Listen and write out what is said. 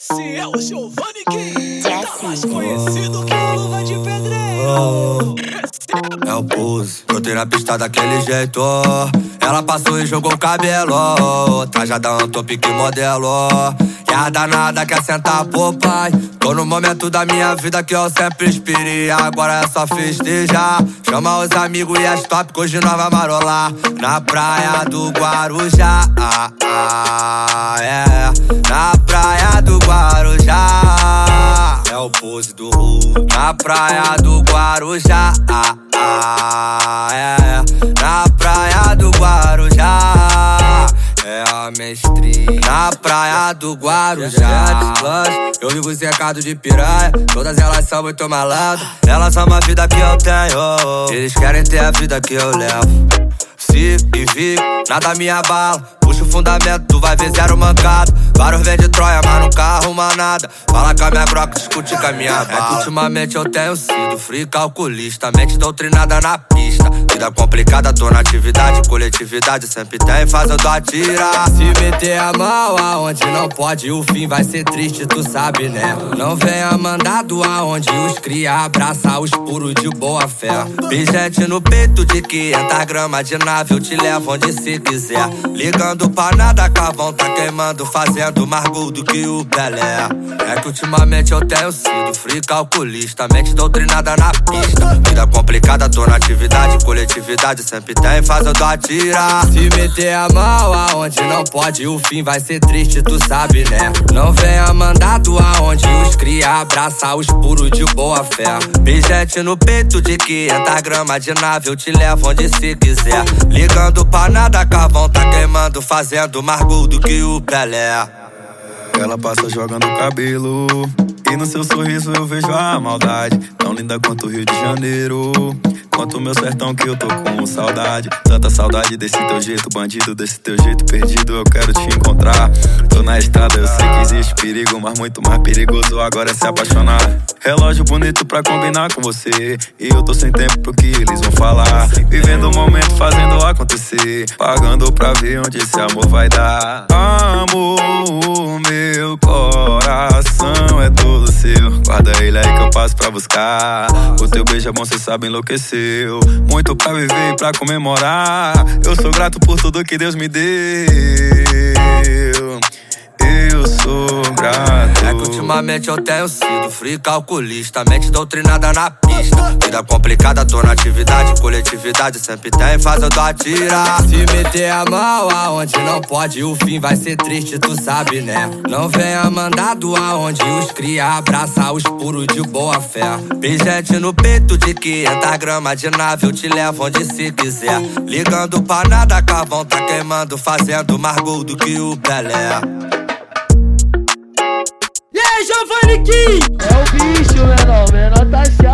Esse é o Giovanni King, tá mais conhecido que o Luva de Pedreiro. É o pose, brotei na pista daquele jeito. Ela passou e jogou o cabelo. Trajadão, tô pique modelo. E a danada quer sentar pro pai. Tô no momento da minha vida que eu sempre inspirei. Agora é só festejar. Chama os amigos e as top que hoje nós vai marolar. Na praia do Guarujá. Ah, ah, é. Na praia Guarujá. É o pose do Ru. Na praia do Guarujá. Ah, ah, é. Na praia do Guarujá. É a mestrinha Na praia do Guarujá Eu vivo cercado de piranha Todas elas são muito malandras Elas são a vida que eu tenho Eles querem ter a vida que eu levo Se e fico, nada me abala fundamento, tu vai ver zero mancado. Vários vem de Troia, mas nunca arruma nada. Fala com a minha broca, discute com a minha bala. É que ultimamente eu tenho sido free calculista. Mente doutrinada na pista. Vida complicada, tô na atividade. Coletividade sempre tem fazendo atirar. Se meter a mão aonde não pode, o fim vai ser triste, tu sabe, né? Não venha mandado aonde os cria abraça os puros de boa fé. Pijete no peito de 500 gramas de nave, eu te levo onde se quiser. Ligando pra nada, carvão tá queimando, fazendo mais gol do que o Pelé. É que ultimamente eu tenho sido free calculista, mente doutrinada na pista. Vida complicada, tô na atividade, coletividade sempre tem fazendo atirar. Se meter a mão aonde não pode, o fim vai ser triste, tu sabe, né? Não venha mandado aonde os cria abraça os puros de boa fé. Pijete no peito de 500 gramas de nave, eu te levo onde se quiser. Ligando pra nada, carvão tá queimando, fazendo mais gol do que o Pelé. Ela passa jogando cabelo. E no seu sorriso eu vejo a maldade. Tão linda quanto o Rio de Janeiro. Quanto o meu sertão que eu tô com saudade. Tanta saudade desse teu jeito, bandido, desse teu jeito perdido. Eu quero te encontrar. Tô na estrada, eu sei que existe perigo, mas muito mais perigoso agora é se apaixonar. Relógio bonito pra combinar com você. E eu tô sem tempo pro que eles vão falar. Vivendo o momento, fazendo acontecer. Pagando pra ver onde esse amor vai dar. Amor, meu seu. Guarda ele aí que eu passo pra buscar. O teu beijo é bom, cê sabe enlouqueceu. Muito pra viver e pra comemorar. Eu sou grato por tudo que Deus me deu. Sou grato. É que ultimamente eu tenho sido free calculista, mente doutrinada na pista. Vida complicada, tô na atividade, coletividade sempre tem fazendo atirar. Se meter a mão aonde não pode, o fim vai ser triste, tu sabe, né? Não venha mandado aonde os cria abraça os puros de boa fé. Pijete no peito de 500 gramas de nave, eu te levo onde se quiser. Ligando pra nada, carvão tá queimando, fazendo mais gol do que o Pelé. É o bicho, menor, menor tá certo.